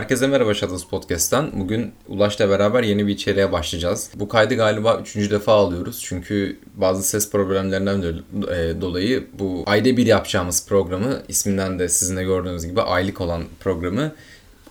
Herkese merhaba Shadows Podcast'ten. Bugün Ulaş'la beraber yeni bir içeriğe başlayacağız. Bu kaydı galiba üçüncü defa alıyoruz. Çünkü bazı ses problemlerinden e, dolayı bu ayda bir yapacağımız programı isminden de sizin de gördüğünüz gibi aylık olan programı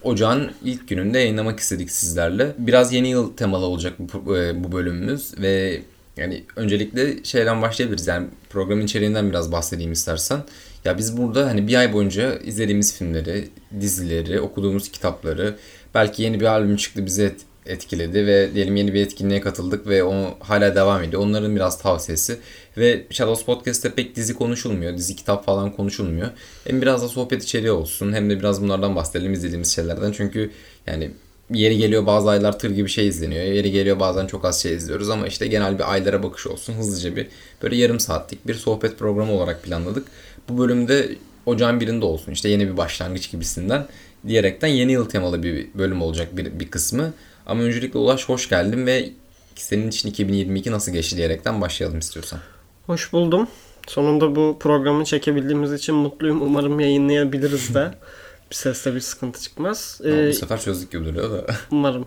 Ocağın ilk gününde yayınlamak istedik sizlerle. Biraz yeni yıl temalı olacak bu, e, bölümümüz ve yani öncelikle şeyden başlayabiliriz. Yani programın içeriğinden biraz bahsedeyim istersen. Ya biz burada hani bir ay boyunca izlediğimiz filmleri, dizileri, okuduğumuz kitapları, belki yeni bir albüm çıktı bize etkiledi ve diyelim yeni bir etkinliğe katıldık ve onu hala devam ediyor. Onların biraz tavsiyesi ve Shadows Podcast'te pek dizi konuşulmuyor. Dizi kitap falan konuşulmuyor. Hem biraz da sohbet içeriği olsun hem de biraz bunlardan bahsedelim izlediğimiz şeylerden. Çünkü yani yeri geliyor bazı aylar tır gibi şey izleniyor. Yeri geliyor bazen çok az şey izliyoruz ama işte genel bir aylara bakış olsun. Hızlıca bir böyle yarım saatlik bir sohbet programı olarak planladık. Bu bölümde ocağın birinde olsun işte yeni bir başlangıç gibisinden diyerekten yeni yıl temalı bir bölüm olacak bir, bir kısmı. Ama öncelikle Ulaş hoş geldin ve senin için 2022 nasıl geçti diyerekten başlayalım istiyorsan. Hoş buldum. Sonunda bu programı çekebildiğimiz için mutluyum. Umarım yayınlayabiliriz de. bir seste bir sıkıntı çıkmaz. Ee, bu sefer çözdük gibi duruyor da. umarım.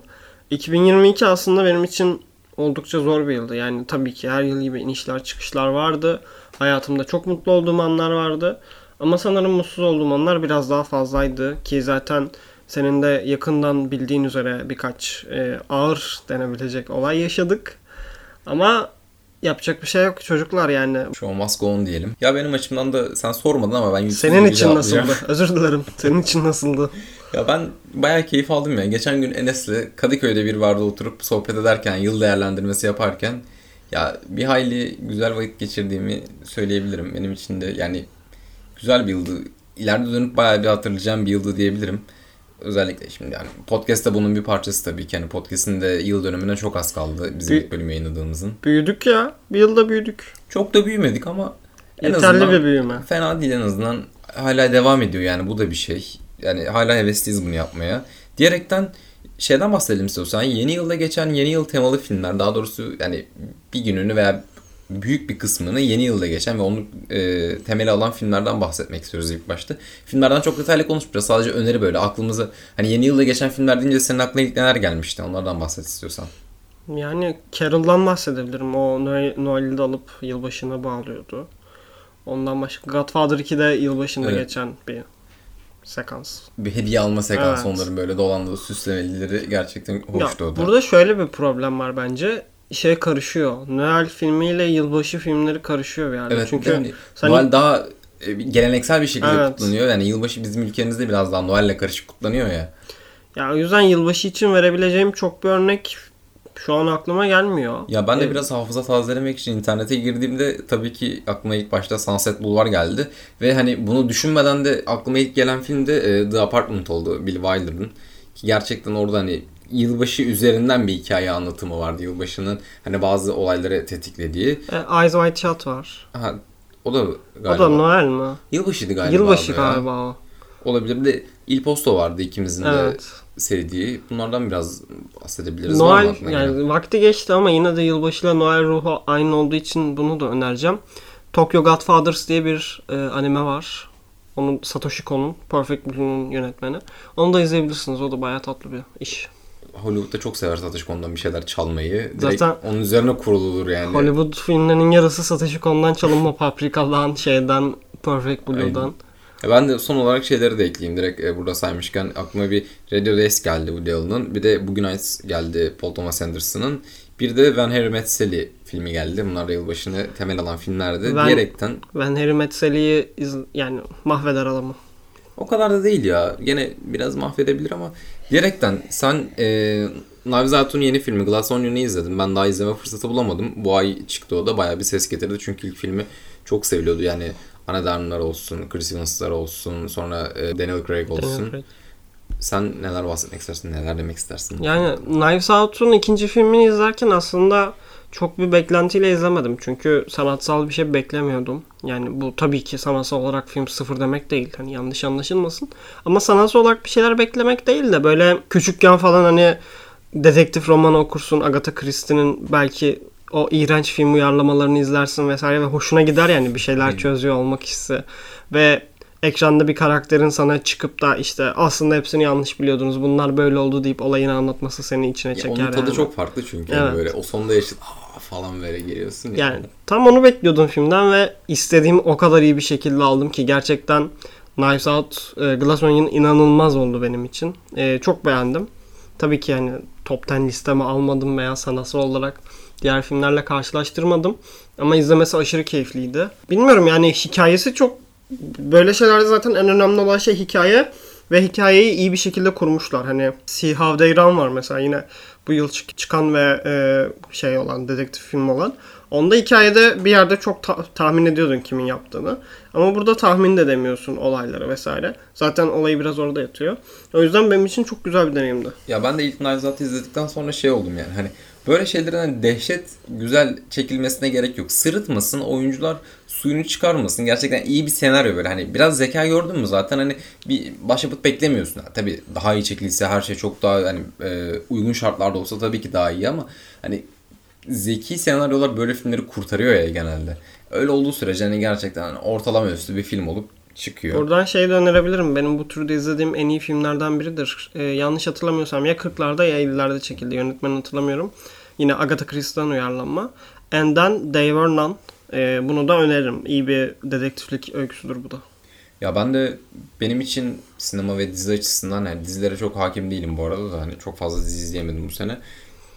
2022 aslında benim için oldukça zor bir yıldı. Yani tabii ki her yıl gibi inişler çıkışlar vardı. Hayatımda çok mutlu olduğum anlar vardı. Ama sanırım mutsuz olduğum anlar biraz daha fazlaydı. Ki zaten senin de yakından bildiğin üzere birkaç e, ağır denebilecek olay yaşadık. Ama yapacak bir şey yok çocuklar yani. Show must go on diyelim. Ya benim açımdan da sen sormadın ama ben Senin için nasıldı? Özür dilerim. Senin için nasıldı? Ya ben bayağı keyif aldım ya. Geçen gün Enes'le Kadıköy'de bir vardı oturup sohbet ederken, yıl değerlendirmesi yaparken ya bir hayli güzel vakit geçirdiğimi söyleyebilirim. Benim için de yani güzel bir yıldı. İleride dönüp bayağı bir hatırlayacağım bir yıldı diyebilirim. Özellikle şimdi yani podcast da bunun bir parçası tabii ki. Yani podcast'in de yıl dönümüne çok az kaldı bizim ilk bölüm yayınladığımızın. Büyüdük ya. Bir yılda büyüdük. Çok da büyümedik ama en Yeterli azından bir büyüme. Fena değil en azından. Hala devam ediyor yani bu da bir şey. Yani hala hevesliyiz bunu yapmaya. Diyerekten şeyden bahsedelim istiyorsan. Yeni yılda geçen yeni yıl temalı filmler daha doğrusu yani bir gününü veya büyük bir kısmını yeni yılda geçen ve onu e, temeli alan filmlerden bahsetmek istiyoruz ilk başta. Filmlerden çok detaylı konuşmayacağız. Sadece öneri böyle aklımıza hani yeni yılda geçen filmler deyince senin aklına ilk neler gelmişti? Onlardan bahset istiyorsan. Yani Carol'dan bahsedebilirim. O Noel, Noel'i de alıp yılbaşına bağlıyordu. Ondan başka Godfather 2'de yılbaşında evet. geçen bir sekans. Bir hediye alma sekansı evet. onların böyle dolandığı süslemeleri gerçekten hoştu. Ya, burada şöyle bir problem var bence şey karışıyor. Noel filmiyle yılbaşı filmleri karışıyor yani. Evet, Çünkü yani, sen... Noel daha e, geleneksel bir şekilde evet. kutlanıyor. Yani yılbaşı bizim ülkemizde biraz daha Noel'le karışık kutlanıyor ya. Ya o yüzden yılbaşı için verebileceğim çok bir örnek şu an aklıma gelmiyor. Ya ben de ee, biraz hafıza tazelemek için internete girdiğimde tabii ki aklıma ilk başta Sunset Boulevard geldi. Ve hani bunu düşünmeden de aklıma ilk gelen film de e, The Apartment oldu Bill Wilder'ın. Ki gerçekten orada hani yılbaşı üzerinden bir hikaye anlatımı vardı. Yılbaşının hani bazı olayları tetiklediği. E, Eyes Wide Shut var. Ha, o da galiba. O da Noel mi? Yılbaşıydı galiba. Yılbaşı galiba o. Olabilir. Bir de Il Posto vardı ikimizin evet. de sevdiği. Bunlardan biraz bahsedebiliriz. Noel yani yine? vakti geçti ama yine de yılbaşıyla Noel ruhu aynı olduğu için bunu da önereceğim. Tokyo Godfathers diye bir e, anime var. Onun Satoshi Kon'un Perfect Blue'nun yönetmeni. Onu da izleyebilirsiniz. O da bayağı tatlı bir iş. Hollywood'da çok sever Satoshi Kon'dan bir şeyler çalmayı. Direkt Zaten onun üzerine kurulur yani. Hollywood filmlerinin yarısı Satoshi Kon'dan çalınma. Paprika'dan, şeyden, Perfect Blue'dan. Aynen. Ben de son olarak şeyleri de ekleyeyim. Direkt e, burada saymışken aklıma bir Radio Days geldi Woody Allen'ın. Bir de Bugün Ait geldi Paul Thomas Anderson'ın. Bir de Van Harry Met Sally filmi geldi. Bunlar da yılbaşını temel alan filmlerdi. Van, Diyerekten. Van Harry Met Sally'yi yani mahveder adamı. O kadar da değil ya. Gene biraz mahvedebilir ama diyerekten sen e, Knives Out'un yeni filmi Glass Onion'u izledim. Ben daha izleme fırsatı bulamadım. Bu ay çıktı o da bayağı bir ses getirdi. Çünkü ilk filmi çok seviliyordu. Yani Ana Darnlar olsun, Chris Evans'lar olsun, sonra e, Daniel Craig olsun. Daniel Craig. Sen neler bahsetmek istersin, neler demek istersin? Yani Knives Out'un ikinci filmini izlerken aslında çok bir beklentiyle izlemedim. Çünkü sanatsal bir şey beklemiyordum. Yani bu tabii ki sanatsal olarak film sıfır demek değil. Hani yanlış anlaşılmasın. Ama sanatsal olarak bir şeyler beklemek değil de böyle küçükken falan hani dedektif romanı okursun. Agatha Christie'nin belki o iğrenç film uyarlamalarını izlersin vesaire ve hoşuna gider yani bir şeyler çözüyor olmak hissi. Ve ekranda bir karakterin sana çıkıp da işte aslında hepsini yanlış biliyordunuz bunlar böyle oldu deyip olayını anlatması seni içine Ya çeker. onun tadı yani. çok farklı çünkü. Yani Evet. böyle o sonda yaşın falan böyle geliyorsun ya. Yani tam onu bekliyordum filmden ve istediğim o kadar iyi bir şekilde aldım ki gerçekten Knives Out, e, Glass Onion inanılmaz oldu benim için. E, çok beğendim. Tabii ki yani top 10 listeme almadım veya sanatsal olarak diğer filmlerle karşılaştırmadım. Ama izlemesi aşırı keyifliydi. Bilmiyorum yani hikayesi çok böyle şeylerde zaten en önemli olan şey hikaye ve hikayeyi iyi bir şekilde kurmuşlar. Hani See How They Run var mesela yine bu yıl çık- çıkan ve e, şey olan dedektif film olan. Onda hikayede bir yerde çok ta- tahmin ediyordun kimin yaptığını. Ama burada tahmin de edemiyorsun olayları vesaire. Zaten olayı biraz orada yatıyor. O yüzden benim için çok güzel bir deneyimdi. Ya ben de ilk Knives izledikten sonra şey oldum yani hani böyle şeylerin hani dehşet güzel çekilmesine gerek yok. Sırıtmasın, oyuncular suyunu çıkarmasın. Gerçekten iyi bir senaryo böyle. Hani biraz zeka gördün mü zaten hani bir başyapıt beklemiyorsun. Ha, Tabii daha iyi çekilse her şey çok daha hani e, uygun şartlarda olsa tabii ki daha iyi ama hani zeki senaryolar böyle filmleri kurtarıyor ya genelde. Öyle olduğu sürece hani gerçekten hani ortalama üstü bir film olup çıkıyor. Buradan şey de önerebilirim. Benim bu türde izlediğim en iyi filmlerden biridir. Ee, yanlış hatırlamıyorsam ya 40'larda ya 50'lerde çekildi. Yönetmeni hatırlamıyorum. Yine Agatha Christie'den uyarlanma. And Then They Were None. Ee, bunu da öneririm. İyi bir dedektiflik öyküsüdür bu da. Ya ben de benim için sinema ve dizi açısından yani dizilere çok hakim değilim bu arada da hani çok fazla dizi izleyemedim bu sene.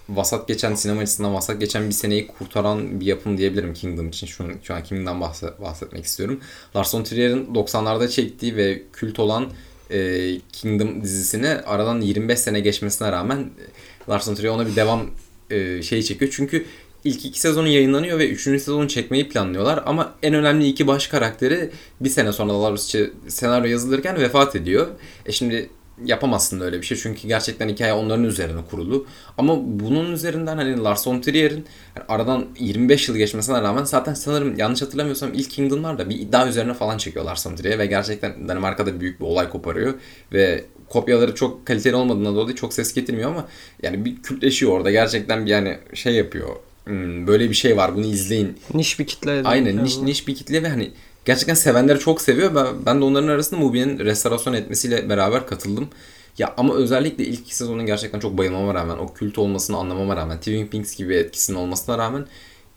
Vasat geçen sinema açısından vasat geçen bir seneyi kurtaran bir yapım diyebilirim Kingdom için. Şu, şu an Kingdom'dan bahse- bahsetmek istiyorum. Lars von Trier'in 90'larda çektiği ve kült olan e, Kingdom dizisini aradan 25 sene geçmesine rağmen e, Lars von Trier ona bir devam e, şeyi çekiyor. Çünkü ilk iki sezonu yayınlanıyor ve üçüncü sezonu çekmeyi planlıyorlar. Ama en önemli iki baş karakteri bir sene sonra doğrusu senaryo yazılırken vefat ediyor. E şimdi yapamazsın öyle bir şey. Çünkü gerçekten hikaye onların üzerine kurulu. Ama bunun üzerinden hani Lars von Trier'in yani aradan 25 yıl geçmesine rağmen zaten sanırım yanlış hatırlamıyorsam ilk Kingdom'lar bir iddia üzerine falan çekiyor Lars von Trier ve gerçekten Danimarka'da büyük bir olay koparıyor ve kopyaları çok kaliteli olmadığından dolayı çok ses getirmiyor ama yani bir kültleşiyor orada. Gerçekten bir yani şey yapıyor. Hmm, böyle bir şey var bunu izleyin. Niş bir kitle. Aynen niş, niş bir kitle ve hani gerçekten sevenleri çok seviyor. Ben, ben de onların arasında Mubi'nin restorasyon etmesiyle beraber katıldım. Ya ama özellikle ilk iki sezonun gerçekten çok bayılmama rağmen, o kült olmasını anlamama rağmen, Twin Peaks gibi etkisinin olmasına rağmen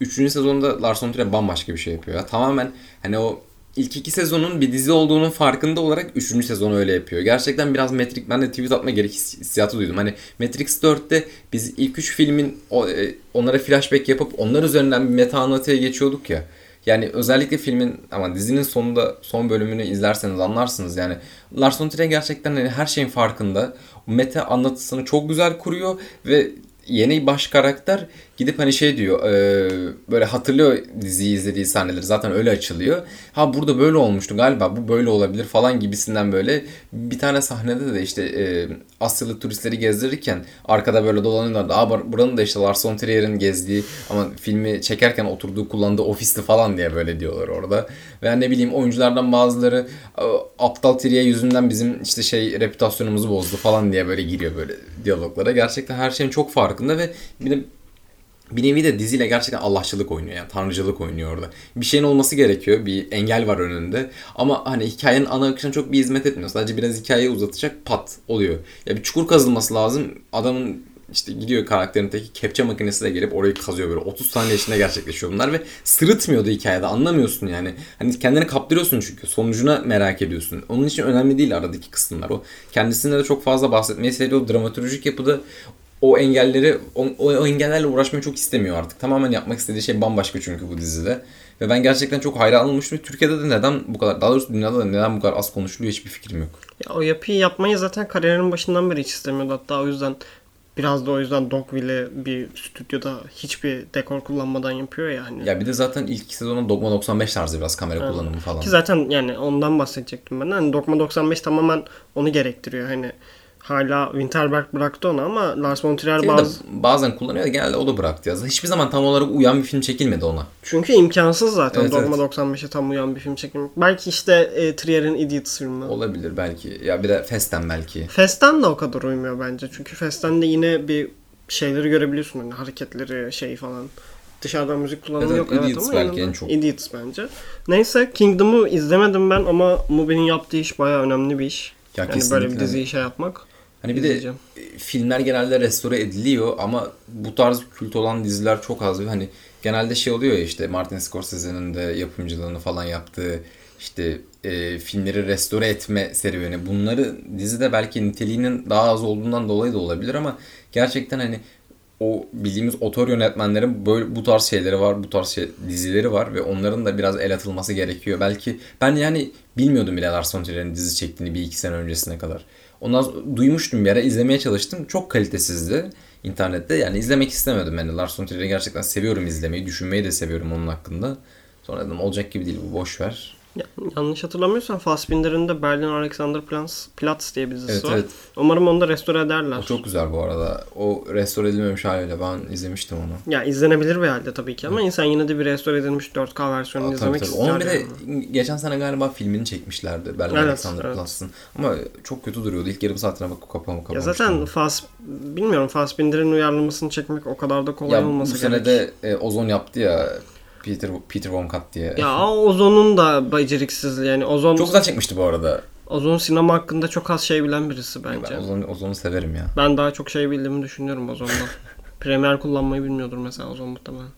üçüncü sezonda Lars von Trier bambaşka bir şey yapıyor. Ya. Tamamen hani o ilk iki sezonun bir dizi olduğunun farkında olarak üçüncü sezonu öyle yapıyor. Gerçekten biraz Matrix, ben de tweet atma gerek his- hissiyatı duydum. Hani Matrix 4'te biz ilk üç filmin o- e, onlara flashback yapıp onlar üzerinden bir meta anlatıya geçiyorduk ya. Yani özellikle filmin ama dizinin sonunda son bölümünü izlerseniz anlarsınız yani. Lars von Trier gerçekten hani her şeyin farkında. Meta anlatısını çok güzel kuruyor ve yeni baş karakter gidip hani şey diyor e, böyle hatırlıyor diziyi izlediği sahneleri zaten öyle açılıyor. Ha burada böyle olmuştu galiba bu böyle olabilir falan gibisinden böyle bir tane sahnede de işte e, Asyalı turistleri gezdirirken arkada böyle dolanıyorlardı. Aa bur- buranın da işte Lars von Trier'in gezdiği ama filmi çekerken oturduğu kullandığı ofisti falan diye böyle diyorlar orada. Ve ne bileyim oyunculardan bazıları "Aa, aptal Trier yüzünden bizim işte şey reputasyonumuzu bozdu falan diye böyle giriyor böyle diyaloglara. Gerçekten her şeyin çok farkında ve bir de bir nevi de diziyle gerçekten Allahçılık oynuyor yani tanrıcılık oynuyor orada. Bir şeyin olması gerekiyor. Bir engel var önünde. Ama hani hikayenin ana akışına çok bir hizmet etmiyor. Sadece biraz hikayeyi uzatacak pat oluyor. Ya bir çukur kazılması lazım. Adamın işte gidiyor karakterin teki kepçe makinesiyle gelip orayı kazıyor böyle 30 saniye içinde gerçekleşiyor bunlar ve sırıtmıyordu hikayede anlamıyorsun yani. Hani kendini kaptırıyorsun çünkü sonucuna merak ediyorsun. Onun için önemli değil aradaki kısımlar o. Kendisinde de çok fazla bahsetmeyi seviyor. Dramaturjik yapıda o engelleri o, o engellerle uğraşmayı çok istemiyor artık. Tamamen yapmak istediği şey bambaşka çünkü bu dizide. Ve ben gerçekten çok hayran olmuştum. Türkiye'de de neden bu kadar, daha doğrusu dünyada da neden bu kadar az konuşuluyor hiçbir fikrim yok. Ya o yapıyı yapmayı zaten kariyerinin başından beri hiç istemiyordu. Hatta o yüzden biraz da o yüzden Dogville'i bir stüdyoda hiçbir dekor kullanmadan yapıyor ya hani. Ya bir de zaten ilk sezonun Dogma 95 tarzı biraz kamera kullanımı falan. Ki zaten yani ondan bahsedecektim ben. Hani Dogma 95 tamamen onu gerektiriyor. Hani hala Winterberg bıraktı onu ama Lars von Trier bazı... bazen kullanıyor da genelde o da bıraktı ya. Hiçbir zaman tam olarak uyan bir film çekilmedi ona. Çünkü imkansız zaten Evet, Dogma evet. 95'e tam uyan bir film çekilmek. Belki işte e, Trier'in Idiots filmi. Olabilir belki. Ya bir de Festen belki. Fast'ten de o kadar uymuyor bence. Çünkü Fast'ten de yine bir şeyleri görebiliyorsun hani hareketleri şey falan. dışarıdan müzik kullanımı Evet, yok. evet, Evet, Idiots ama belki en çok. Idiots bence. Neyse Kingdom'u izlemedim ben ama Mubi'nin yaptığı iş bayağı önemli bir iş. Ya yani böyle kesinlikle. bir diziyi şey yapmak. Hani bir de e, filmler genelde restore ediliyor ama bu tarz kült olan diziler çok az. Hani genelde şey oluyor ya işte Martin Scorsese'nin de yapımcılığını falan yaptığı işte e, filmleri restore etme serüveni. Bunları dizide belki niteliğinin daha az olduğundan dolayı da olabilir ama gerçekten hani o bildiğimiz otor yönetmenlerin böyle bu tarz şeyleri var, bu tarz şey, dizileri var ve onların da biraz el atılması gerekiyor. Belki ben yani bilmiyordum bile Lars von Trier'in dizi çektiğini bir iki sene öncesine kadar. Ondan sonra duymuştum bir ara izlemeye çalıştım. Çok kalitesizdi internette. Yani izlemek istemedim de. Lars von Trier'i gerçekten seviyorum izlemeyi. Düşünmeyi de seviyorum onun hakkında. Sonra dedim olacak gibi değil bu boş ver. Ya, yanlış hatırlamıyorsam Fassbinder'in de Berlin Alexanderplatz Platz diye bir dizisi Evet var. evet. Umarım onu da restore ederler. O çok güzel bu arada. O restore edilmemiş haliyle ben izlemiştim onu. Ya izlenebilir bir halde tabii ki ama insan yine de bir restore edilmiş 4K versiyonunu Tabii, izlemek tabii. ister. Onun bir de yani. geçen sene galiba filmini çekmişlerdi. Berlin Evet, Alexander evet. Ama çok kötü duruyordu. İlk yarım saatine bakıp kapama Ya kapamıştım. zaten Fass bilmiyorum Fassbinder'in uyarlamasını çekmek o kadar da kolay ya bu olması sene gerek. de e, Ozon yaptı ya Peter Peter Von Kat diye. Ya Ozon'un da beceriksizliği yani Ozon Çok güzel çekmişti bu arada. Ozon sinema hakkında çok az şey bilen birisi Ben bence. Ozon'u severim ya. Ben daha çok şey bildiğimi düşünüyorum Ozon'dan. Premiere kullanmayı bilmiyordur mesela Ozon muhtemelen.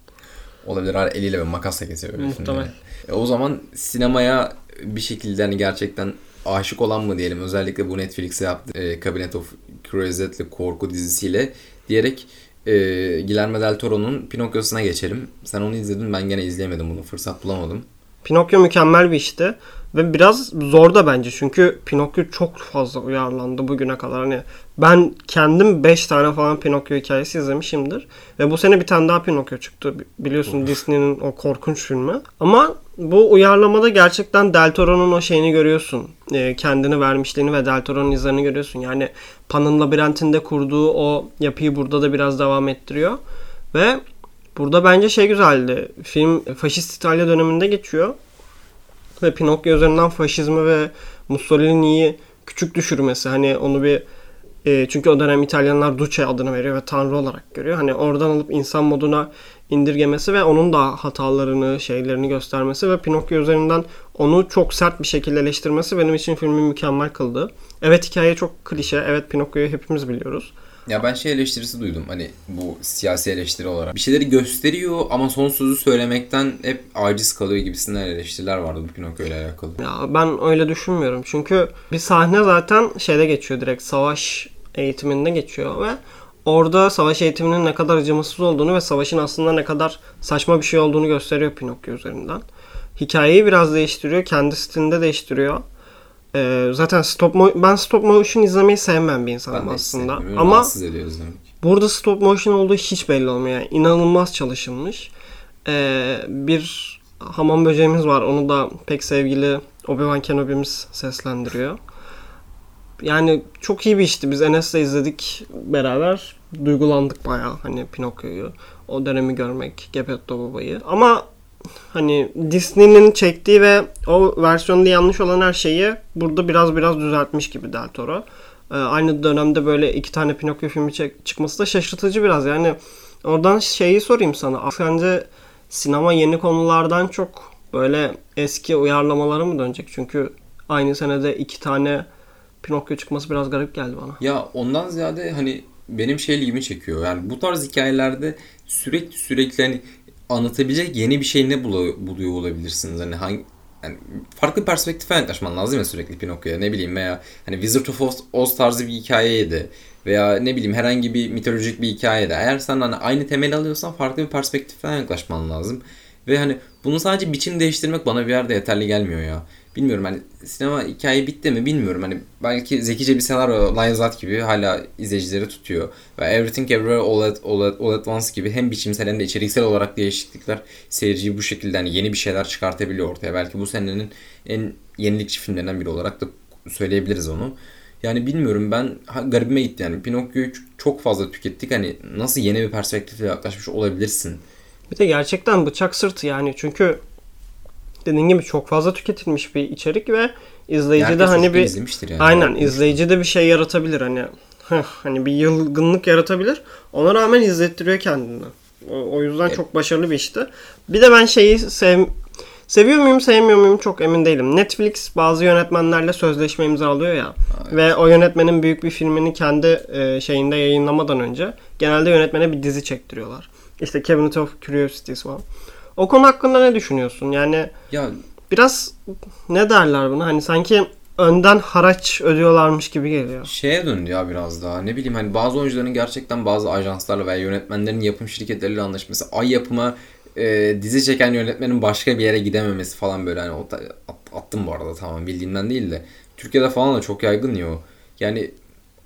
Olabilir hala eliyle ve makasla kesiyor Muhtemelen. E, o zaman sinemaya bir şekilde hani gerçekten aşık olan mı diyelim özellikle bu Netflix'e yaptı e, Cabinet of Curiosity'li korku dizisiyle diyerek e, Guillermo del Toro'nun Pinokyo'suna geçelim. Sen onu izledin ben gene izleyemedim bunu fırsat bulamadım. Pinokyo mükemmel bir işti. Ve biraz zor da bence çünkü Pinokyo çok fazla uyarlandı bugüne kadar. Hani ben kendim 5 tane falan Pinokyo hikayesi izlemişimdir. Ve bu sene bir tane daha Pinokyo çıktı. Biliyorsun Disney'nin o korkunç filmi. Ama bu uyarlamada gerçekten Del Toro'nun o şeyini görüyorsun. Ee, kendini vermişliğini ve Del Toro'nun izlerini görüyorsun. Yani Pan'ın labirentinde kurduğu o yapıyı burada da biraz devam ettiriyor. Ve burada bence şey güzeldi. Film faşist İtalya döneminde geçiyor ve Pinokyo üzerinden faşizmi ve Mussolini'yi küçük düşürmesi hani onu bir e, çünkü o dönem İtalyanlar Duce adını veriyor ve tanrı olarak görüyor. Hani oradan alıp insan moduna indirgemesi ve onun da hatalarını, şeylerini göstermesi ve Pinokyo üzerinden onu çok sert bir şekilde eleştirmesi benim için filmi mükemmel kıldı. Evet hikaye çok klişe. Evet Pinokyo'yu hepimiz biliyoruz. Ya ben şey eleştirisi duydum hani bu siyasi eleştiri olarak. Bir şeyleri gösteriyor ama son sözü söylemekten hep aciz kalıyor gibisinden eleştiriler vardı bu Pinokyo ile alakalı. Ya ben öyle düşünmüyorum. Çünkü bir sahne zaten şeyde geçiyor direkt savaş eğitiminde geçiyor ve orada savaş eğitiminin ne kadar acımasız olduğunu ve savaşın aslında ne kadar saçma bir şey olduğunu gösteriyor Pinokyo üzerinden. Hikayeyi biraz değiştiriyor, kendi stilinde değiştiriyor. Ee, zaten stop mo- ben stop motion izlemeyi sevmem bir insanım Ben aslında. Ama. Burada stop motion olduğu hiç belli olmuyor. Yani inanılmaz çalışılmış. Ee, bir hamam böceğimiz var. Onu da pek sevgili Obi-Wan Kenobi'miz seslendiriyor. Yani çok iyi bir işti. Biz Enes'le izledik beraber. Duygulandık bayağı hani Pinokyo'yu. O dönemi görmek, Geppetto babayı. Ama hani Disney'nin çektiği ve o versiyonda yanlış olan her şeyi burada biraz biraz düzeltmiş gibi Del Toro. Ee, aynı dönemde böyle iki tane Pinokyo filmi çek- çıkması da şaşırtıcı biraz. Yani oradan şeyi sorayım sana. Sence sinema yeni konulardan çok böyle eski uyarlamalara mı dönecek? Çünkü aynı senede iki tane Pinokyo çıkması biraz garip geldi bana. Ya ondan ziyade hani benim şey ilgimi çekiyor. Yani bu tarz hikayelerde sürekli sürekli hani anlatabilecek yeni bir şey ne bulu- buluyor olabilirsiniz? Hani hangi yani farklı perspektife yaklaşman lazım ya sürekli Pinokyo'ya ne bileyim veya hani Wizard of Oz, Oz tarzı bir hikayeydi veya ne bileyim herhangi bir mitolojik bir hikayeydi. Eğer sen hani aynı temeli alıyorsan farklı bir perspektiften yaklaşman lazım. Ve hani bunu sadece biçim değiştirmek bana bir yerde yeterli gelmiyor ya. Bilmiyorum hani sinema hikaye bitti mi bilmiyorum. Hani belki zekice bir senaryo Lionsgate gibi hala izleyicileri tutuyor. Ve Everything Everywhere All at, All at, All at Once gibi hem biçimsel hem de içeriksel olarak değişiklikler seyirciyi bu şekilde hani yeni bir şeyler çıkartabiliyor ortaya. Belki bu senenin en yenilikçi filmlerinden biri olarak da söyleyebiliriz onu. Yani bilmiyorum ben garibime gitti yani. Pinokyo'yu çok fazla tükettik. Hani nasıl yeni bir perspektifle yaklaşmış olabilirsin? Bir de gerçekten bıçak sırtı yani çünkü dediğin gibi çok fazla tüketilmiş bir içerik ve izleyici de hani bir yani. aynen izleyici de bir şey yaratabilir hani hani bir yılgınlık yaratabilir. Ona rağmen izlettiriyor kendini. O, o yüzden çok başarılı bir işti. Bir de ben şeyi sev Seviyor muyum sevmiyor muyum çok emin değilim. Netflix bazı yönetmenlerle sözleşme imzalıyor ya. Evet. Ve o yönetmenin büyük bir filmini kendi e, şeyinde yayınlamadan önce genelde yönetmene bir dizi çektiriyorlar. İşte Cabinet of Curiosities falan. O konu hakkında ne düşünüyorsun? Yani Ya biraz ne derler buna? Hani sanki önden haraç ödüyorlarmış gibi geliyor. şeye döndü ya biraz daha. Ne bileyim hani bazı oyuncuların gerçekten bazı ajanslarla veya yönetmenlerin yapım şirketleriyle anlaşması. Ay yapıma e, dizi çeken yönetmenin başka bir yere gidememesi falan böyle hani attım bu arada tamam bildiğimden değil de. Türkiye'de falan da çok yaygın ya o. Yani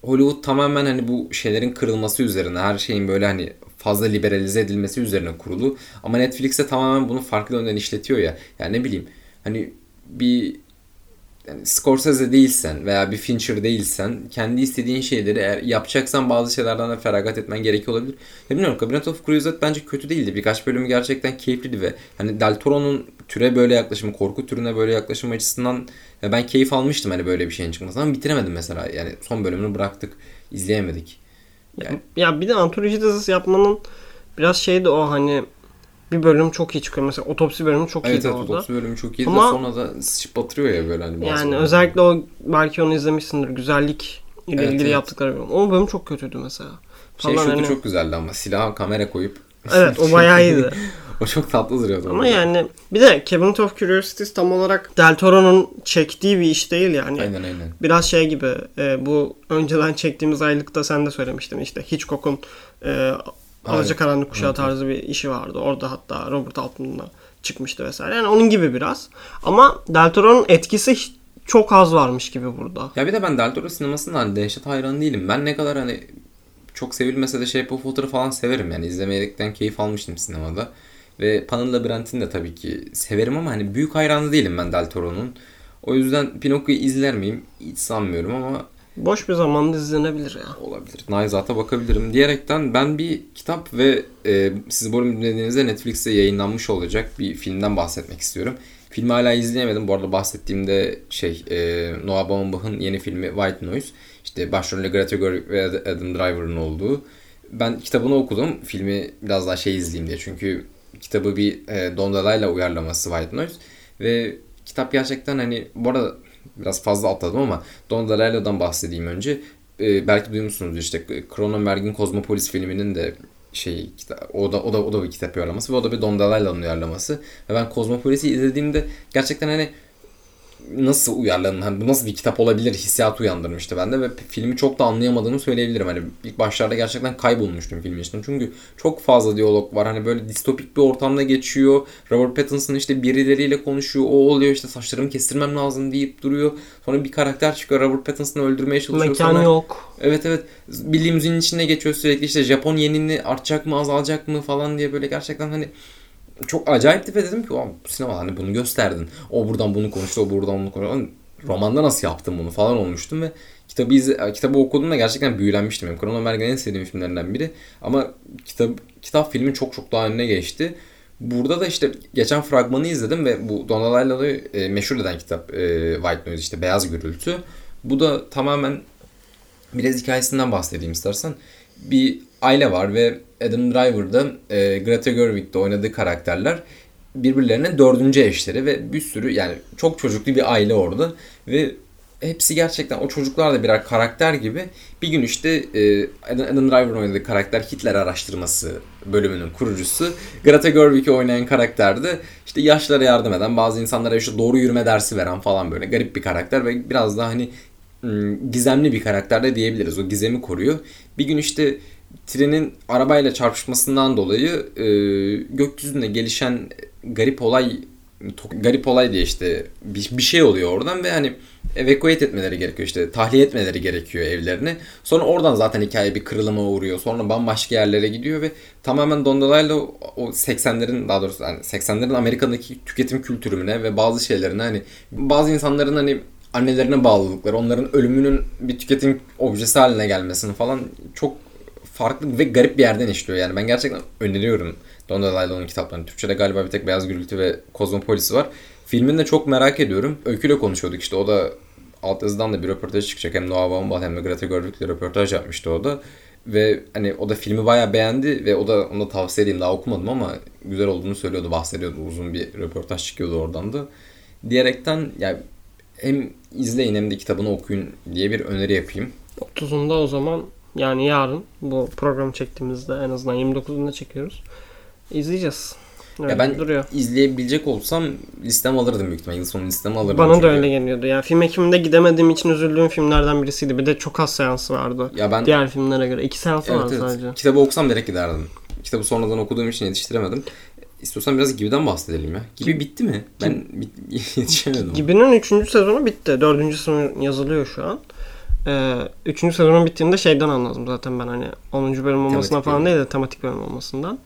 Hollywood tamamen hani bu şeylerin kırılması üzerine, her şeyin böyle hani fazla liberalize edilmesi üzerine kurulu. Ama Netflix'e tamamen bunu farklı yönden işletiyor ya. Yani ne bileyim hani bir yani Scorsese değilsen veya bir Fincher değilsen kendi istediğin şeyleri eğer yapacaksan bazı şeylerden de feragat etmen gerekiyor olabilir. Ya bilmiyorum Cabinet of Curiosity bence kötü değildi. Birkaç bölümü gerçekten keyifliydi ve hani Del Toro'nun türe böyle yaklaşımı, korku türüne böyle yaklaşım açısından ben keyif almıştım hani böyle bir şeyin çıkmasından bitiremedim mesela. Yani son bölümünü bıraktık. izleyemedik. Yani Ya bir de antoloji dizisi yapmanın biraz şey de o hani bir bölüm çok iyi çıkıyor. Mesela otopsi bölümü çok evet iyiydi evet orada. otopsi bölümü çok iyiydi Ama- sonra da batırıyor ya böyle hani bazı Yani bölümler. özellikle o belki onu izlemişsindir. Güzellik ile Evet, ilgili evet. yaptıkları bölüm. O bölüm çok kötüydü mesela. şey Falan şutu hani- çok güzeldi ama silaha kamera koyup Evet o bayağı iyiydi. o çok tatlı duruyordu. Ama orada. yani bir de Cabinet of Curiosities tam olarak Del Toro'nun çektiği bir iş değil yani. Aynen aynen. Biraz şey gibi e, bu önceden çektiğimiz aylıkta sen de söylemiştin işte Hitchcock'un e, Alacakaranlık Kuşağı Evet, tarzı bir işi vardı. Orada hatta Robert Altman'la çıkmıştı vesaire. Yani onun gibi biraz. Ama Del Toro'nun etkisi çok az varmış gibi burada. Ya bir de ben Del Toro sinemasının hani dehşet hayranı değilim. Ben ne kadar hani çok sevilmese de Shape of Water'ı falan severim yani. izlemekten keyif almıştım sinemada. Ve Pan'ın Labirent'ini de tabii ki severim ama hani büyük hayranı değilim ben Del Toro'nun. O yüzden Pinokyo'yu izler miyim? Hiç sanmıyorum ama Boş bir zamanda izlenebilir ya. olabilir. Nayzat'a bakabilirim diyerekten ben bir kitap ve e, siz bu bölümü dinlediğinizde Netflix'te yayınlanmış olacak bir filmden bahsetmek istiyorum. Filmi hala izleyemedim. Bu arada bahsettiğimde şey e, Noah Baumbach'ın yeni filmi White Noise. İşte başrolünde Greta Gerwig ve Adam Driver'ın olduğu. Ben kitabını okudum. Filmi biraz daha şey izleyeyim diye. Çünkü kitabı bir e, Don DeLillo uyarlaması White Noise. Ve kitap gerçekten hani bu arada biraz fazla atladım ama Don DeLillo'dan bahsedeyim önce. E, belki duymuşsunuz işte Cronenberg'in Kozmopolis filminin de şey o da o da o da bir kitap uyarlaması ve o da bir Don uyarlaması. Ve ben Kozmopolis'i izlediğimde gerçekten hani nasıl uyarlanır, hani bu nasıl bir kitap olabilir hissiyatı uyandırmıştı bende ve filmi çok da anlayamadığımı söyleyebilirim. Hani ilk başlarda gerçekten kaybolmuştum filmin içinde. Çünkü çok fazla diyalog var. Hani böyle distopik bir ortamda geçiyor. Robert Pattinson işte birileriyle konuşuyor. O oluyor işte saçlarımı kestirmem lazım deyip duruyor. Sonra bir karakter çıkıyor. Robert Pattinson'ı öldürmeye çalışıyor. Mekan Sonra- yok. Evet evet. Bir limuzinin içinde geçiyor sürekli işte Japon yenini artacak mı azalacak mı falan diye böyle gerçekten hani çok acayipti ve dedim ki "Ulan bu sinema hani bunu gösterdin. O buradan bunu konuştu, o buradan bunu konuştu. Romanda nasıl yaptın bunu falan olmuştum ve kitabı izle, kitabı okuduğumda gerçekten büyülenmiştim. Benim Cronenberg'in en sevdiğim filmlerinden biri. Ama kitap kitap filmin çok çok daha önüne geçti. Burada da işte geçen fragmanı izledim ve bu Donald e, meşhur eden kitap e, White Noise işte Beyaz Gürültü. Bu da tamamen biraz hikayesinden bahsedeyim istersen. Bir aile var ve Adam Driver'da e, Greta Gerwig'de oynadığı karakterler birbirlerine dördüncü eşleri ve bir sürü yani çok çocuklu bir aile orada ve hepsi gerçekten o çocuklar da birer karakter gibi. Bir gün işte e, Adam Driver'ın oynadığı karakter Hitler araştırması bölümünün kurucusu. Greta Gerwig'i oynayan karakter de işte yaşlara yardım eden, bazı insanlara işte doğru yürüme dersi veren falan böyle garip bir karakter ve biraz daha hani gizemli bir karakter de diyebiliriz. O gizemi koruyor. Bir gün işte trenin arabayla çarpışmasından dolayı e, gökyüzünde gelişen garip olay garip olay diye işte bir, bir şey oluyor oradan ve hani evacuate etmeleri gerekiyor işte tahliye etmeleri gerekiyor evlerini. Sonra oradan zaten hikaye bir kırılıma uğruyor. Sonra bambaşka yerlere gidiyor ve tamamen Don DeLillo o 80'lerin daha doğrusu yani 80'lerin Amerika'daki tüketim kültürüne ve bazı şeylerine hani bazı insanların hani annelerine bağlılıkları, onların ölümünün bir tüketim objesi haline gelmesini falan çok farklı ve garip bir yerden işliyor. Yani ben gerçekten öneriyorum Don DeLillo'nun kitaplarını. Türkçe'de galiba bir tek Beyaz Gürültü ve Kozmopolis var. Filmini de çok merak ediyorum. Öykü'yle konuşuyorduk işte. O da alt yazıdan da bir röportaj çıkacak. Hem Noah Baumbach hem de Greta Gerwig'le röportaj yapmıştı o da. Ve hani o da filmi bayağı beğendi ve o da onu da tavsiye edeyim daha okumadım ama güzel olduğunu söylüyordu, bahsediyordu. Uzun bir röportaj çıkıyordu oradan da. Diyerekten yani hem izleyin hem de kitabını okuyun diye bir öneri yapayım. 30'unda o zaman yani yarın bu programı çektiğimizde en azından 29'unda çekiyoruz. İzleyeceğiz. Öyle ya ben duruyor. izleyebilecek olsam listem alırdım büyük ihtimalle. Yıl sonu listemi alırdım. Bana da çünkü. öyle geliyordu. Yani film ekiminde gidemediğim için üzüldüğüm filmlerden birisiydi. Bir de çok az seansı vardı. Ya ben Diğer filmlere göre. iki seansı evet, vardı evet. sadece. kitabı okusam direkt giderdim. Kitabı sonradan okuduğum için yetiştiremedim. İstiyorsan biraz Gibi'den bahsedelim ya. Gibi bitti mi? Ben bit- yetişemedim. Gibi'nin 3. sezonu bitti. 4. sezon yazılıyor şu an. Ee, 3. sezonun bittiğinde şeyden anladım zaten ben hani 10. bölüm olmasından Tematik falan bölüm. değil de tematik bölüm olmasından.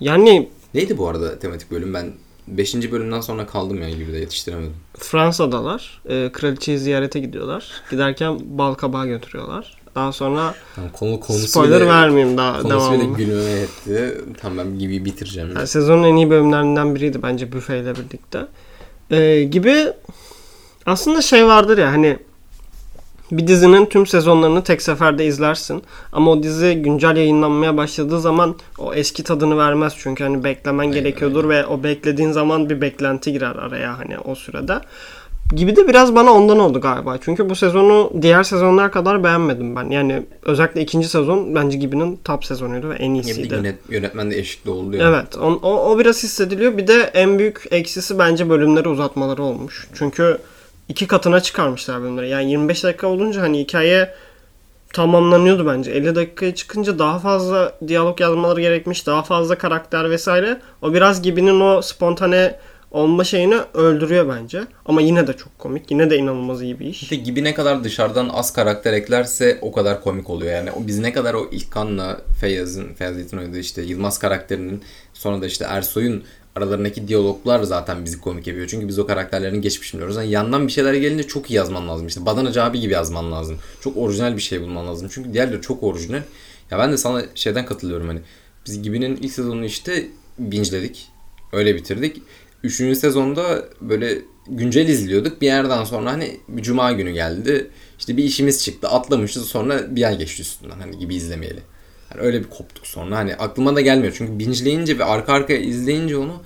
Yani Neydi bu arada tematik bölüm? Ben 5. bölümden sonra kaldım ya Gibi'de yetiştiremedim. Fransa'dalar. E, kraliçeyi ziyarete gidiyorlar. Giderken bal kabağı götürüyorlar. Daha sonra Tamam, konu konusu spoiler bile, vermeyeyim daha konusu bile devamını. gülmeme etti. Tamam ben Gibi'yi bitireceğim. Yani sezonun en iyi bölümlerinden biriydi bence büfeyle birlikte. Ee, gibi aslında şey vardır ya hani bir dizinin tüm sezonlarını tek seferde izlersin. Ama o dizi güncel yayınlanmaya başladığı zaman o eski tadını vermez. Çünkü hani beklemen Aynen, gerekiyordur ve o beklediğin zaman bir beklenti girer araya hani o sürede. Gibi de biraz bana ondan oldu galiba. Çünkü bu sezonu diğer sezonlar kadar beğenmedim ben. Yani özellikle ikinci sezon bence Gibi'nin top sezonuydu ve en Ya iyisiydi. yönet, yönetmen de eşlikli oldu ya. Evet. O, o, o biraz hissediliyor. Bir de en büyük eksisi bence bölümleri uzatmaları olmuş. Çünkü iki katına çıkarmışlar bölümleri. Yani 25 dakika olunca hani hikaye tamamlanıyordu bence. 50 dakikaya çıkınca daha fazla diyalog yazmaları gerekmiş. Daha fazla karakter vesaire. O biraz gibinin o spontane olma şeyini öldürüyor bence. Ama yine de çok komik. Yine de inanılmaz iyi bir iş. İşte gibi ne kadar dışarıdan az karakter eklerse o kadar komik oluyor. Yani o biz ne kadar o İlkan'la Feyyaz'ın, Feyyaz Yiğit'in oynadığı işte Yılmaz karakterinin sonra da işte Ersoy'un aralarındaki diyaloglar zaten bizi komik yapıyor. Çünkü biz o karakterlerin geçmişini biliyoruz. Yani yandan bir şeyler gelince çok iyi yazman lazım. İşte Badanacı abi gibi yazman lazım. Çok orijinal bir şey bulman lazım. Çünkü diğerleri çok orijinal. Ya ben de sana şeyden katılıyorum hani. Biz Gibi'nin ilk sezonunu işte binge'ledik. Öyle bitirdik. Üçüncü sezonda böyle güncel izliyorduk. Bir yerden sonra hani bir cuma günü geldi. İşte bir işimiz çıktı. Atlamışız sonra bir ay geçti üstünden hani gibi izlemeyeli. Yani öyle bir koptuk sonra. Hani aklıma da gelmiyor. Çünkü bingeleyince ve arka arkaya izleyince onu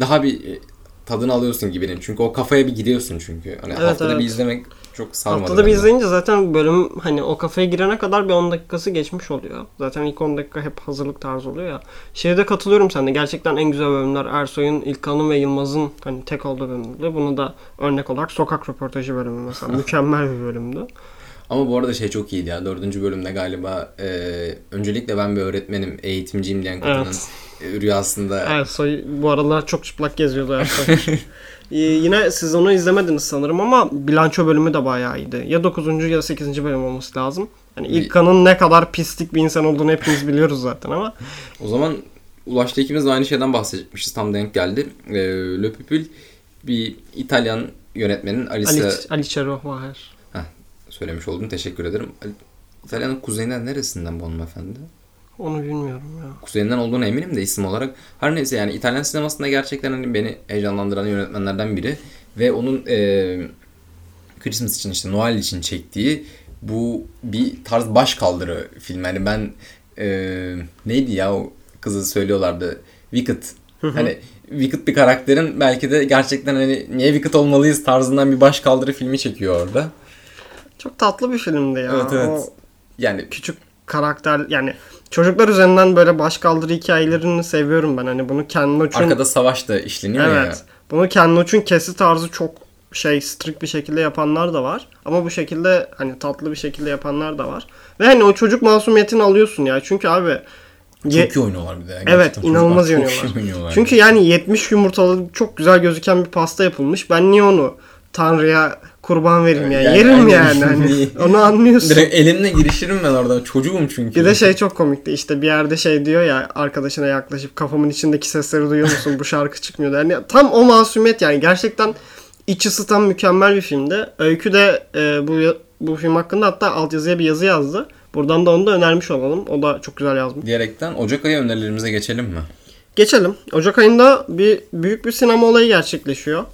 daha bir e, tadını alıyorsun gibinin. Çünkü o kafaya bir giriyorsun çünkü. Hani Evet, haftada evet. bir izlemek çok sarmadı. Haftada bir izleyince zaten bölüm hani o kafaya girene kadar bir 10 dakikası geçmiş oluyor. Zaten ilk 10 dakika hep hazırlık tarzı oluyor ya. Şeyde katılıyorum sende. Gerçekten en güzel bölümler Ersoy'un, İlkan'ın ve Yılmaz'ın hani tek olduğu bölümdü. Bunu da örnek olarak sokak röportajı bölümü mesela. Mükemmel bir bölümdü. Ama bu arada şey çok iyiydi ya. Dördüncü bölümde galiba e, öncelikle ben bir öğretmenim, eğitimciyim diyen kadının Evet. rüyasında Ersoy bu aralar çok çıplak geziyordu Ersoy. Ee, yine siz onu izlemediniz sanırım ama bilanço bölümü de bayağı iyiydi. Ya 9. ya 8. bölüm olması lazım. Hani İlkan'ın ne kadar pislik bir insan olduğunu hepimiz biliyoruz zaten ama O zaman Ulaş'ta ikimiz de aynı şeyden bahsetmişiz. Tam denk geldi. E, Le Pupil bir İtalyan yönetmenin Alice Ali, Ali Çerovaher. Söylemiş oldum. Teşekkür ederim. İtalya'nın kuzeyinden neresinden bu hanımefendi? Onu bilmiyorum ya. Kuzeyinden olduğuna eminim de isim olarak. Her neyse yani İtalyan sinemasında gerçekten hani beni heyecanlandıran yönetmenlerden biri. Ve onun e, Christmas için işte Noel için çektiği bu bir tarz baş kaldırı film. Yani ben e, neydi ya o kızı söylüyorlardı. Wicked. hani Wicked bir karakterin belki de gerçekten hani niye Wicked olmalıyız tarzından bir baş kaldırı filmi çekiyor orada. Çok tatlı bir filmdi ya. Evet evet. O Yani küçük karakter yani çocuklar üzerinden böyle baş kaldırı hikayelerini seviyorum ben. Hani bunu Ken Loach'un arkada savaş da işleniyor ya. Evet. Bunu Ken Loach'un kesi tarzı çok şey strict bir şekilde yapanlar da var. Ama bu şekilde hani tatlı bir şekilde yapanlar da var. Ve hani o çocuk masumiyetini alıyorsun ya. Çünkü abi Çok ye- iyi oynuyorlar bir de. Evet Gerçekten inanılmaz çocuklar çok oynuyorlar. iyi oynuyorlar. Çünkü yani 70 yumurtalı çok güzel gözüken bir pasta yapılmış. Ben niye onu Tanrı'ya kurban vereyim ya? Yani Yerim yani. Hani, onu anlıyorsun. Direkt elimle girişirim ben orada. Çocuğum çünkü. Bir de şey çok komikti işte bir yerde şey diyor ya arkadaşına yaklaşıp kafamın içindeki sesleri duyuyor musun bu şarkı çıkmıyor yani tam o masumiyet yani gerçekten iç ısıtan mükemmel bir filmdi. Öykü de e, bu bu film hakkında hatta altyazıya bir yazı yazdı. Buradan da onu da önermiş olalım. O da çok güzel yazmış. Diyerekten Ocak ayı önerilerimize geçelim mi? Geçelim. Ocak ayında bir büyük bir sinema olayı gerçekleşiyor.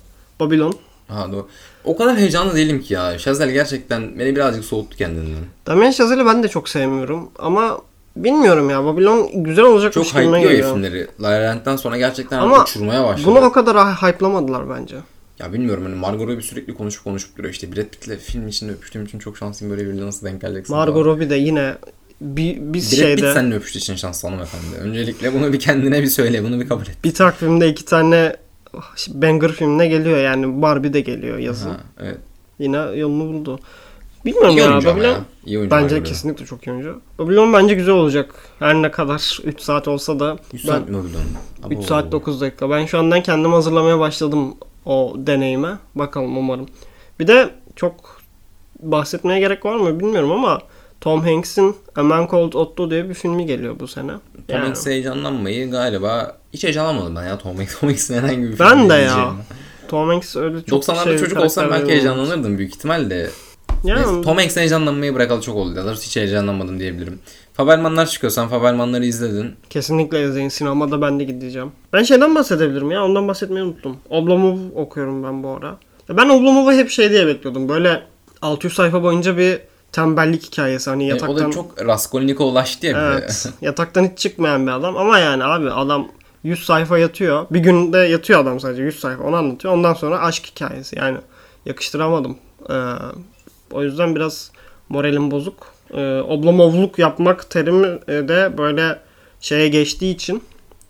Babylon. Ha doğru. O kadar heyecanlı değilim ki ya. Şazel gerçekten beni birazcık soğuttu kendinden. Damien Chazelle'i ben de çok sevmiyorum ama bilmiyorum ya Babylon güzel olacakmış Çok gibime hype'lıyor ya geliyor. filmleri. La La Land'den sonra gerçekten Ama uçurmaya başladı. Bunu o kadar hy- hype'lamadılar bence. Ya bilmiyorum hani Margot Robbie sürekli konuşup konuşup duruyor. İşte Brad Pitt'le film için öpüştüğüm için çok şanslıyım böyle biriyle nasıl denk geleceksin. Margot falan. Robbie de yine bir, biz Brad şeyde Pitt seninle öpüştüğü için şanslı hanımefendi. Öncelikle bunu bir kendine bir söyle. Bunu bir kabul et. bir takvimde iki tane banger filmine geliyor yani Barbie de geliyor yazın. Ha, evet. Yine yolunu buldu. Bilmiyorum İyi ya Babylon ya. İyi oyuncu bence Robbie. kesinlikle çok iyi oyuncu. Babylon bence güzel olacak. Her ne kadar 3 saat olsa da 100 ben saat mi Babylon? 3 Abo. saat 9 dakika. Ben şu andan kendimi hazırlamaya başladım o deneyime. Bakalım umarım. Bir de çok bahsetmeye gerek var mı bilmiyorum ama Tom Hanks'in A Man Called Otto diye bir filmi geliyor bu sene. Tom Yani Hanks'e heyecanlanmayı galiba hiç heyecanlanmadım ben ya Tom Hanks. Tom Hanks'in herhangi bir Ben de ya. Tom Hanks öyle çok 90'larda şey, çocuk olsam belki karakterleri olmuş. heyecanlanırdım büyük ihtimalle. Yani, Neyse, Tom Hanks'e heyecanlanmayı bırakalı çok oldu. Ya da hiç heyecanlanmadım diyebilirim. Fabelmanlar çıkıyor. Sen Fabelmanları izledin. Kesinlikle izleyin. Sinemada ben de gideceğim. Ben şeyden bahsedebilirim ya. Ondan bahsetmeyi unuttum. Oblomov okuyorum ben bu ara. Ben Oblomov'u hep şey diye bekliyordum. Böyle 600 sayfa boyunca bir tembellik hikayesi. Hani E, yataktan... o da çok Raskolnikov ulaştı ya. Evet. yataktan hiç çıkmayan bir adam. Ama yani abi adam 100 sayfa yatıyor. Bir günde yatıyor adam sadece 100 sayfa. Onu anlatıyor. Ondan sonra aşk hikayesi. Yani yakıştıramadım. Ee, o yüzden biraz moralim bozuk. Ee, oblomovluk yapmak terimi de böyle şeye geçtiği için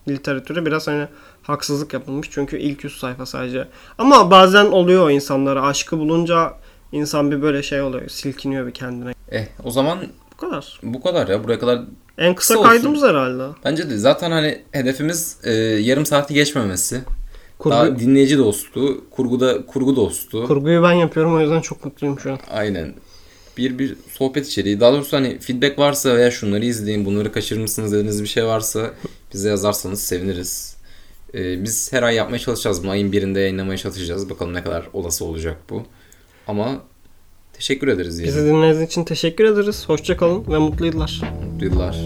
literatüre biraz hani haksızlık yapılmış. Çünkü ilk 100 sayfa sadece. Ama bazen oluyor insanlara. Aşkı bulunca insan bir böyle şey oluyor. Silkiniyor bir kendine. Eh, o zaman Bu kadar. bu kadar ya. Buraya kadar En kısa Kısa olsun. kaydımız herhalde. bence de zaten hani hedefimiz e, yarım saati geçmemesi. Kurgu- Daha dinleyici dostu, kurguda kurgu dostu. Kurguyu ben yapıyorum o yüzden çok mutluyum şu an. Aynen. Bir bir sohbet içeriği. Daha doğrusu hani feedback varsa veya şunları izleyin, bunları kaçırmışsınız dediğiniz bir şey varsa bize yazarsanız seviniriz. Ee, biz her ay yapmaya çalışacağız bunu. Ayın birinde yayınlamaya çalışacağız. Bakalım ne kadar olası olacak bu. Ama teşekkür ederiz Bizi yani. dinlediğiniz için teşekkür ederiz. Hoşçakalın ve mutlu yıllar. Mutlu yıllar.